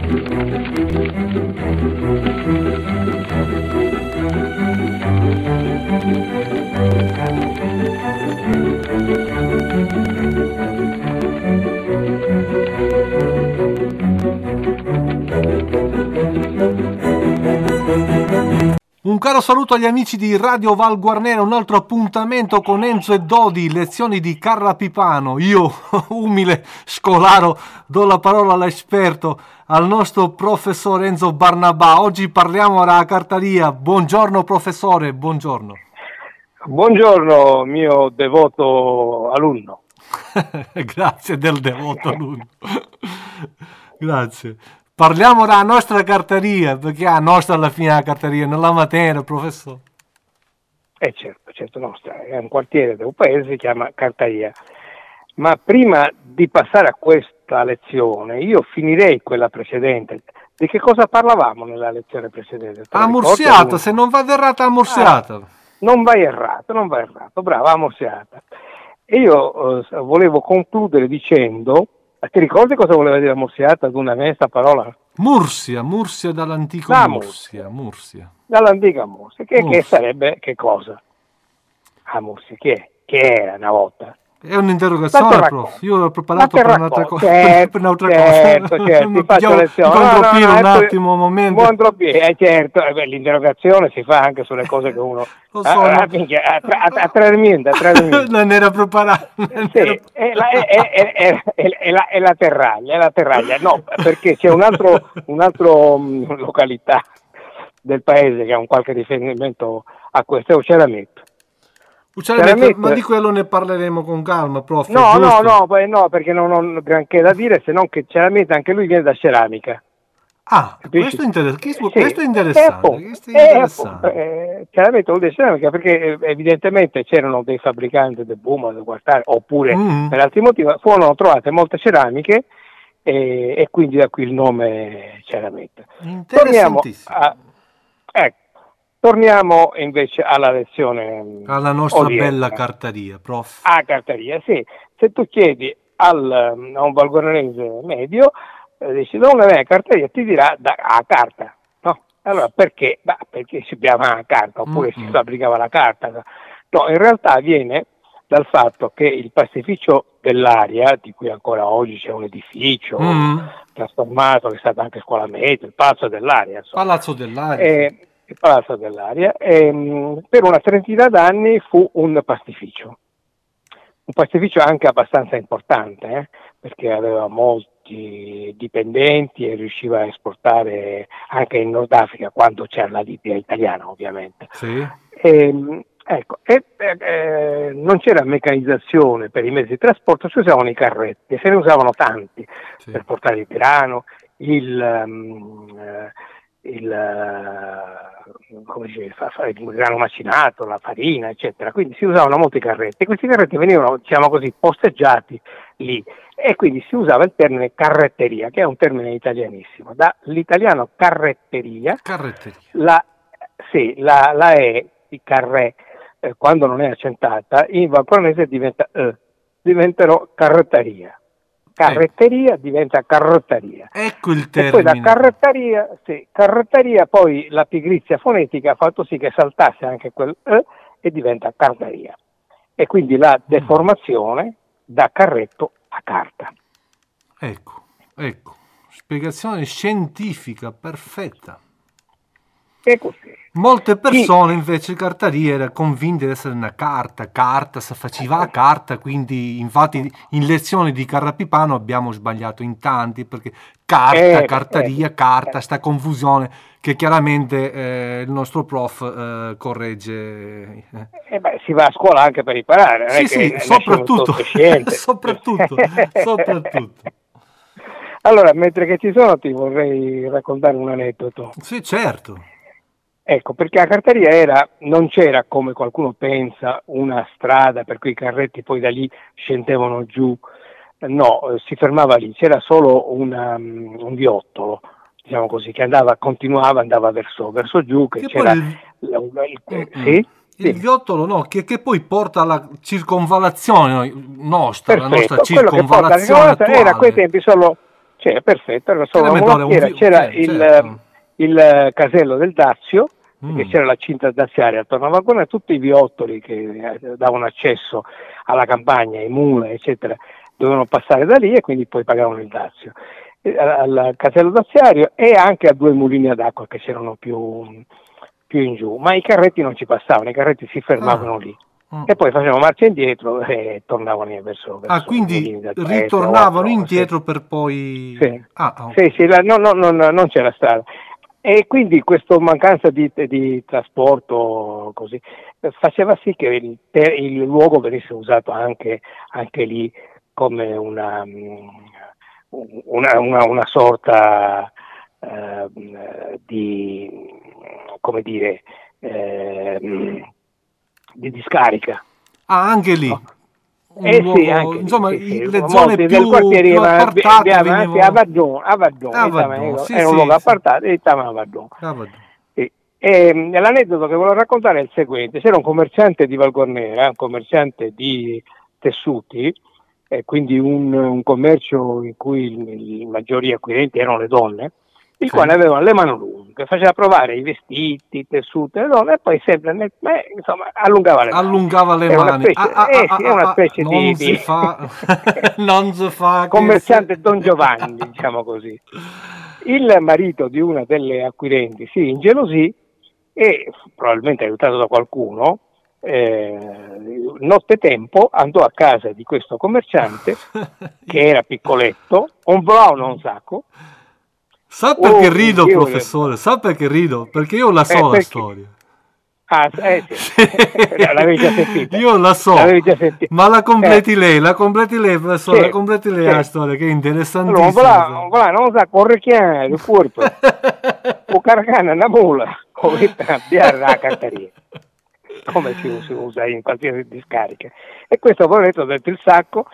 Thank you. Caro saluto agli amici di Radio Val Guarnera, un altro appuntamento con Enzo e Dodi, lezioni di Carla Pipano. Io, umile scolaro, do la parola all'esperto, al nostro professor Enzo Barnabà. Oggi parliamo della cartaria. Buongiorno professore, buongiorno. Buongiorno mio devoto alunno. Grazie del devoto alunno. Grazie. Parliamo della nostra carteria, perché è nostra alla fine la carteria, nella materia, professore. Eh certo, certo, nostra, è un quartiere del paese, si chiama Cartaria. Ma prima di passare a questa lezione, io finirei quella precedente. Di che cosa parlavamo nella lezione precedente? Amorsiata, se non vado errata, amorsiata. Ah, non vai errato, non vai errato, brava, amorsiata. E io eh, volevo concludere dicendo ti ricordi cosa voleva dire Mursiata ad una questa parola? Mursia, Mursia dall'antico La Mursia, Mursia. Dall'antica Mursia, che, Mursia. che sarebbe che cosa? Ah, Mursia, che, che era una volta? È un'interrogazione, prof. Io l'ho preparato per un'altra cosa. Certo, per un'altra certo, cosa. certo, ti faccio lezione. No, no, no, un attimo, un momento. Eh, certo, eh, beh, l'interrogazione si fa anche sulle cose che uno... Lo so. Ah, no. minchia, a, a, a tradimento, a tradimento. non era preparato. Sì, è, la, è, è, è, la, è la terraglia, è la terraglia. No, perché c'è un altro, un altro um, località del paese che ha un qualche riferimento a questo, è Oceramento Chiaramente... Ma di quello ne parleremo con calma, prof. No, no, no, no, perché non ho granché da dire, se non che chiaramente anche lui viene da ceramica. Ah, questo, inter... questo, sì. questo, è interessante. Questo è interessante. Eh, chiaramente vuol dire ceramica perché eh, evidentemente c'erano dei fabbricanti del boom, del quartiere, oppure mm-hmm. per altri motivi, furono trovate molte ceramiche e, e quindi da qui il nome ceramica. Torniamo a... Ecco, Torniamo invece alla lezione. Alla nostra odierna. bella cartaria, prof. Ah, cartaria, sì. Se tu chiedi al, a un valgoranese medio, eh, dici una mia cartaria, ti dirà da, a carta. No? Allora perché? Bah, perché si chiama a carta, oppure mm-hmm. si fabbricava la carta. No, in realtà viene dal fatto che il pastificio dell'aria, di cui ancora oggi c'è un edificio mm. trasformato, che è stata anche scuola media, il Palazzo dell'Aria. Insomma. Palazzo dell'Aria. Eh, il Palazzo dell'Aria, e, ehm, per una trentina d'anni fu un pastificio, un pastificio anche abbastanza importante, eh, perché aveva molti dipendenti e riusciva a esportare anche in Nord Africa quando c'era la Libia italiana ovviamente. Sì. E, ehm, ecco, e, eh, non c'era meccanizzazione per i mezzi di trasporto, si usavano i carretti se ne usavano tanti sì. per portare il grano, il... Um, eh, il, eh, come dice, il grano macinato, la farina, eccetera. Quindi si usavano molti carretti e questi carretti venivano, diciamo così, posteggiati lì e quindi si usava il termine carretteria, che è un termine italianissimo. Dall'italiano carretteria, carretteria. La, sì, la, la E di carré, eh, quando non è accentata, in valporanese diventa E, diventerò carretteria carretteria ecco. diventa carrotteria. Ecco il termine. E poi da carrotteria, sì, carrotteria, poi la pigrizia fonetica ha fatto sì che saltasse anche quel E e diventa cartaria. E quindi la mm. deformazione da carretto a carta. Ecco, ecco, spiegazione scientifica perfetta. E così. Molte persone sì. invece Cartaria era convinte di essere una carta, carta, si faceva a carta, quindi infatti in lezioni di Carrapipano abbiamo sbagliato in tanti perché carta, eh, cartaria, eh, carta, sta confusione che chiaramente eh, il nostro prof eh, corregge. Eh beh, si va a scuola anche per imparare. Sì, sì, soprattutto, soprattutto, soprattutto. Allora, mentre che ci sono ti vorrei raccontare un aneddoto. Sì, certo. Ecco, perché a Cartaria era, non c'era come qualcuno pensa una strada per cui i carretti poi da lì scendevano giù, no, si fermava lì, c'era solo una, un viottolo, diciamo così, che andava, continuava, andava verso, verso giù, che, che c'era... Il... Il, il, mm, sì? Il sì. viottolo no, che, che, poi porta alla circonvallazione nostra, Perfetto, la nostra circonvallazione. Era a quei tempi solo C'era, perfetto, era solo una mulattiera, c'era il, certo. il, casello del Dazio, mm. che c'era la cinta daziaria attorno a Vagone, tutti i viottoli che eh, davano accesso alla campagna, i mule, eccetera, dovevano passare da lì e quindi poi pagavano il Dazio al casello daziario e anche a due mulini ad acqua che c'erano più, più in giù, ma i carretti non ci passavano, i carretti si fermavano ah. lì. Mm. E poi facevano marcia indietro e tornavano verso, verso Ah, quindi ritornavano indietro per poi... Sì, ah, okay. sì, sì la, no, no, no, non c'era strada. E quindi questa mancanza di, di, trasporto così, faceva sì che il, il luogo venisse usato anche, anche lì come una, una, una, una sorta eh, di, come dire, eh, di discarica. Ah, anche lì. No? Eh luogo, sì, anche insomma, sì, sì, le zone più, del quartiere più appartate a Vardon, a Vardon, a Vardon sì, era un luogo appartato e stavano a Vardon. E, e, l'aneddoto che volevo raccontare è il seguente, c'era un commerciante di Valgornera, un commerciante di tessuti, eh, quindi un, un, commercio in cui i maggiori acquirenti erano le donne, il sì. quale aveva le mani lunghe, faceva provare i vestiti, i tessuti alle donne e poi sempre nel, eh, insomma, allungava le mani. Allungava le mani. Specie, ah, ah, eh, ah, sì, è una specie non di, si fa, non si fa commerciante che... Don Giovanni, diciamo così. Il marito di una delle acquirenti si ingelosì e, probabilmente aiutato da qualcuno, eh, nottetempo andò a casa di questo commerciante che era piccoletto, un bravo un sacco. Sa perché oh, rido, professore? Sa perché rido? Perché io la so eh, la storia. Ah, eh, sì. l'avevi già sentita. Io la so, ma la completi eh. lei, la completi lei, professore, sì, la completi lei sì. la storia, che è interessantissima. Allora, voilà, non sa il corpo, o caricare una mula, come abbiare la carteria come si, usa in qualsiasi discarica. E questo poveretto dentro il sacco,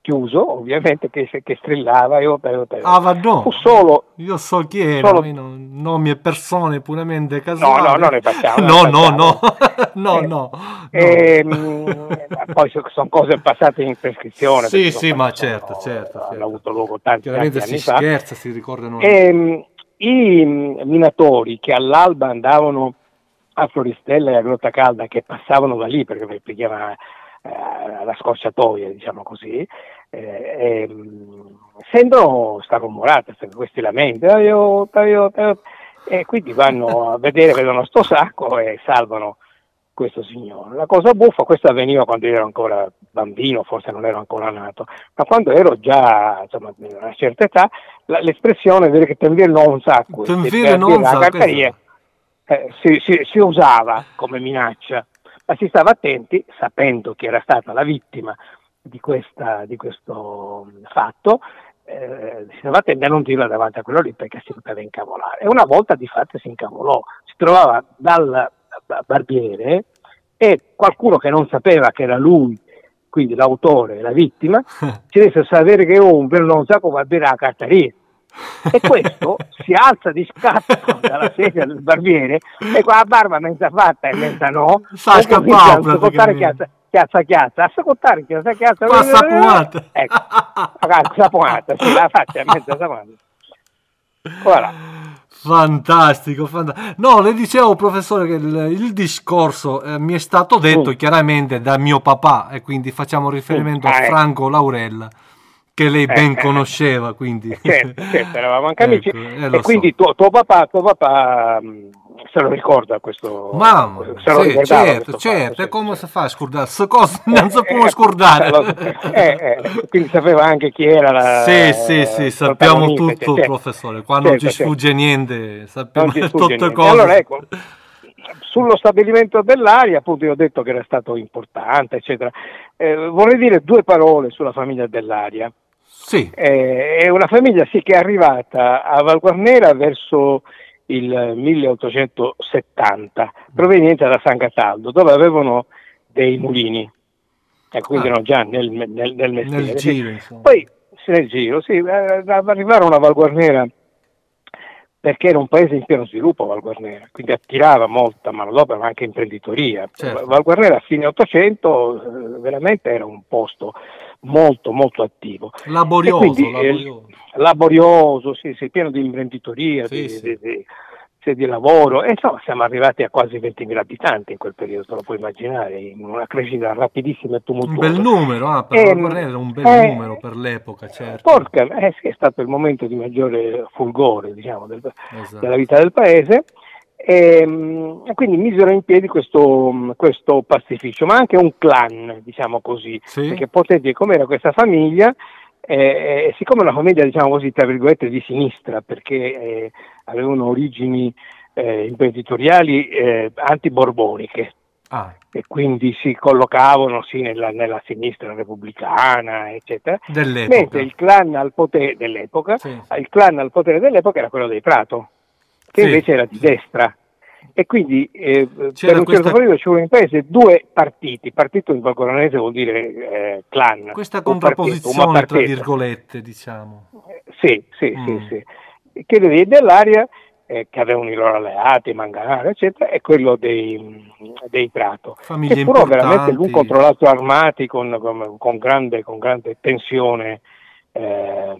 chiuso ovviamente, che, che strillava e opera, opera. Ah, ma no, solo, io so chi era, solo... nomi e persone puramente casuali. No, no, non ne facciamo. no, no, no, no, no, eh, no. Eh, poi sono cose passate in prescrizione. Sì, sì, ma certo, certo, certo. Hanno avuto luogo tanti, tanti anni si fa. scherza, si ricordano. E, ehm, I minatori che all'alba andavano a Floristella e a Grotta Calda che passavano da lì perché eh, la scorciatoia, diciamo così, eh, ehm, sembrano strarumorate questi lamenti, aiuto, aiuto, aiuto. e quindi vanno a vedere, vedono sto sacco e salvano questo signore. La cosa buffa, questo avveniva quando ero ancora bambino, forse non ero ancora nato, ma quando ero già insomma, a una certa età, la, l'espressione vedere che te non un sacco, te non carcaria, eh, si, si, si, usava come minaccia, ma si stava attenti, sapendo chi era stata la vittima di, questa, di questo fatto, eh, si stava attenti a non dirla davanti a quello lì perché si poteva incavolare. E una volta di fatto si incavolò, si trovava dal barbiere e qualcuno che non sapeva che era lui, quindi l'autore, la vittima, ci disse sapere che un per non sa come la carteria e questo si alza di scatto dalla sedia del barbiere e con la barba mezza fatta e mezza no. Sa scappare chiazza chiazza a scottare chiazza chiazza la saponata. ecco. Saponata sì, la faccia mezza saponata. Voilà. Fantastico, fantastico. No, le dicevo, professore, che il, il discorso eh, mi è stato detto mm. chiaramente da mio papà e quindi facciamo riferimento mm. a Franco Laurella che lei ben eh, eh, conosceva, quindi. Certo, certo, eravamo anche amici. Ecco, eh, e quindi so. tuo, tuo, papà, tuo papà mm, se lo ricorda questo. Mamma, se lo sì, certo, certo, e come si fa a scordare? Queste cose non si può scordare. Eh, eh, quindi sapeva anche chi era la. Sì, sì, sì, sappiamo tutto, certo. professore. Quando certo, non ci sfugge certo. niente, sappiamo tutte cose. Allora, ecco, sullo stabilimento dell'aria, appunto, io ho detto che era stato importante, eccetera. Eh, vorrei dire due parole sulla famiglia dell'aria. Sì. Eh, è una famiglia sì, che è arrivata a Valguarnera verso il 1870, proveniente da San Cataldo, dove avevano dei mulini, e quindi ah. erano già nel, nel, nel mestiere. Nel giro, Poi, nel giro, sì, eh, arrivarono a Valguarnera perché era un paese in pieno sviluppo Valguarnera, quindi attirava molta manodopera ma anche imprenditoria. Certo. Valguarnera a fine 800 eh, veramente era un posto molto molto attivo. Laborioso, quindi, laborioso. Eh, laborioso, sì, sì, pieno di imprenditoria, sì, di. Di, di, di, lavoro, e insomma siamo arrivati a quasi 20.000 abitanti in quel periodo, te lo puoi immaginare, in una crescita rapidissima e tumultuosa. Un bel numero, ah, per e, ehm, era un bel eh, numero per l'epoca, certo. Porca, eh, sì, è stato il momento di maggiore fulgore, diciamo, del, esatto. della vita del paese. Ehm, e, quindi misero in piedi questo, questo, pastificio, ma anche un clan, diciamo così, sì. perché potete dire com'era questa famiglia, eh, siccome una famiglia, diciamo così, tra virgolette, di sinistra, perché eh, avevano origini eh, imprenditoriali eh, antiborboniche, ah. e quindi si collocavano sì, nella, nella, sinistra repubblicana, eccetera, mentre il clan al potere dell'epoca, sì. il clan al potere dell'epoca era quello dei Prato che sì. invece era di destra. E quindi eh, per un certo questa... periodo ci in paese due partiti, partito in valgoranese vuol dire eh, clan. Questa contrapposizione partito, tra virgolette, diciamo. Eh, sì, sì, mm. sì, sì. Che vedi dell'aria eh, che avevano i loro alleati, Manganara, eccetera, e quello dei, dei Prato. Famiglie che furono veramente l'un controllato armati con, con, con, grande, con grande tensione eh,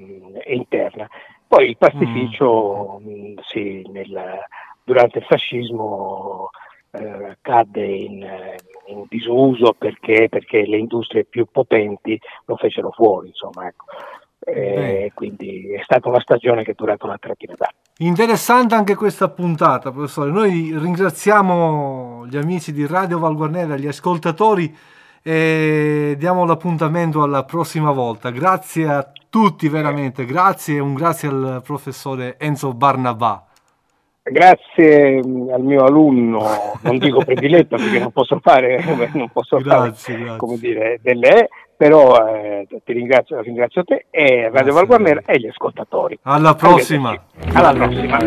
interna. Poi il pastificio mm. sì, nel, durante il fascismo eh, cadde in, in, disuso perché, perché, le industrie più potenti lo fecero fuori, insomma, ecco. E quindi è stata una stagione che è durata una trecina d'anni. Interessante anche questa puntata, professore. Noi ringraziamo gli amici di Radio Valguarnera, gli ascoltatori e diamo l'appuntamento alla prossima volta. Grazie a tutti veramente, grazie e un grazie al professore Enzo Barnabà. Grazie mm, al mio alunno, non dico prediletto perché non posso fare, non posso grazie, fare grazie. come dire, delle però eh, ti ringrazio, ringrazio te e Radio Valguarnera e gli ascoltatori. Alla prossima. Alla prossima.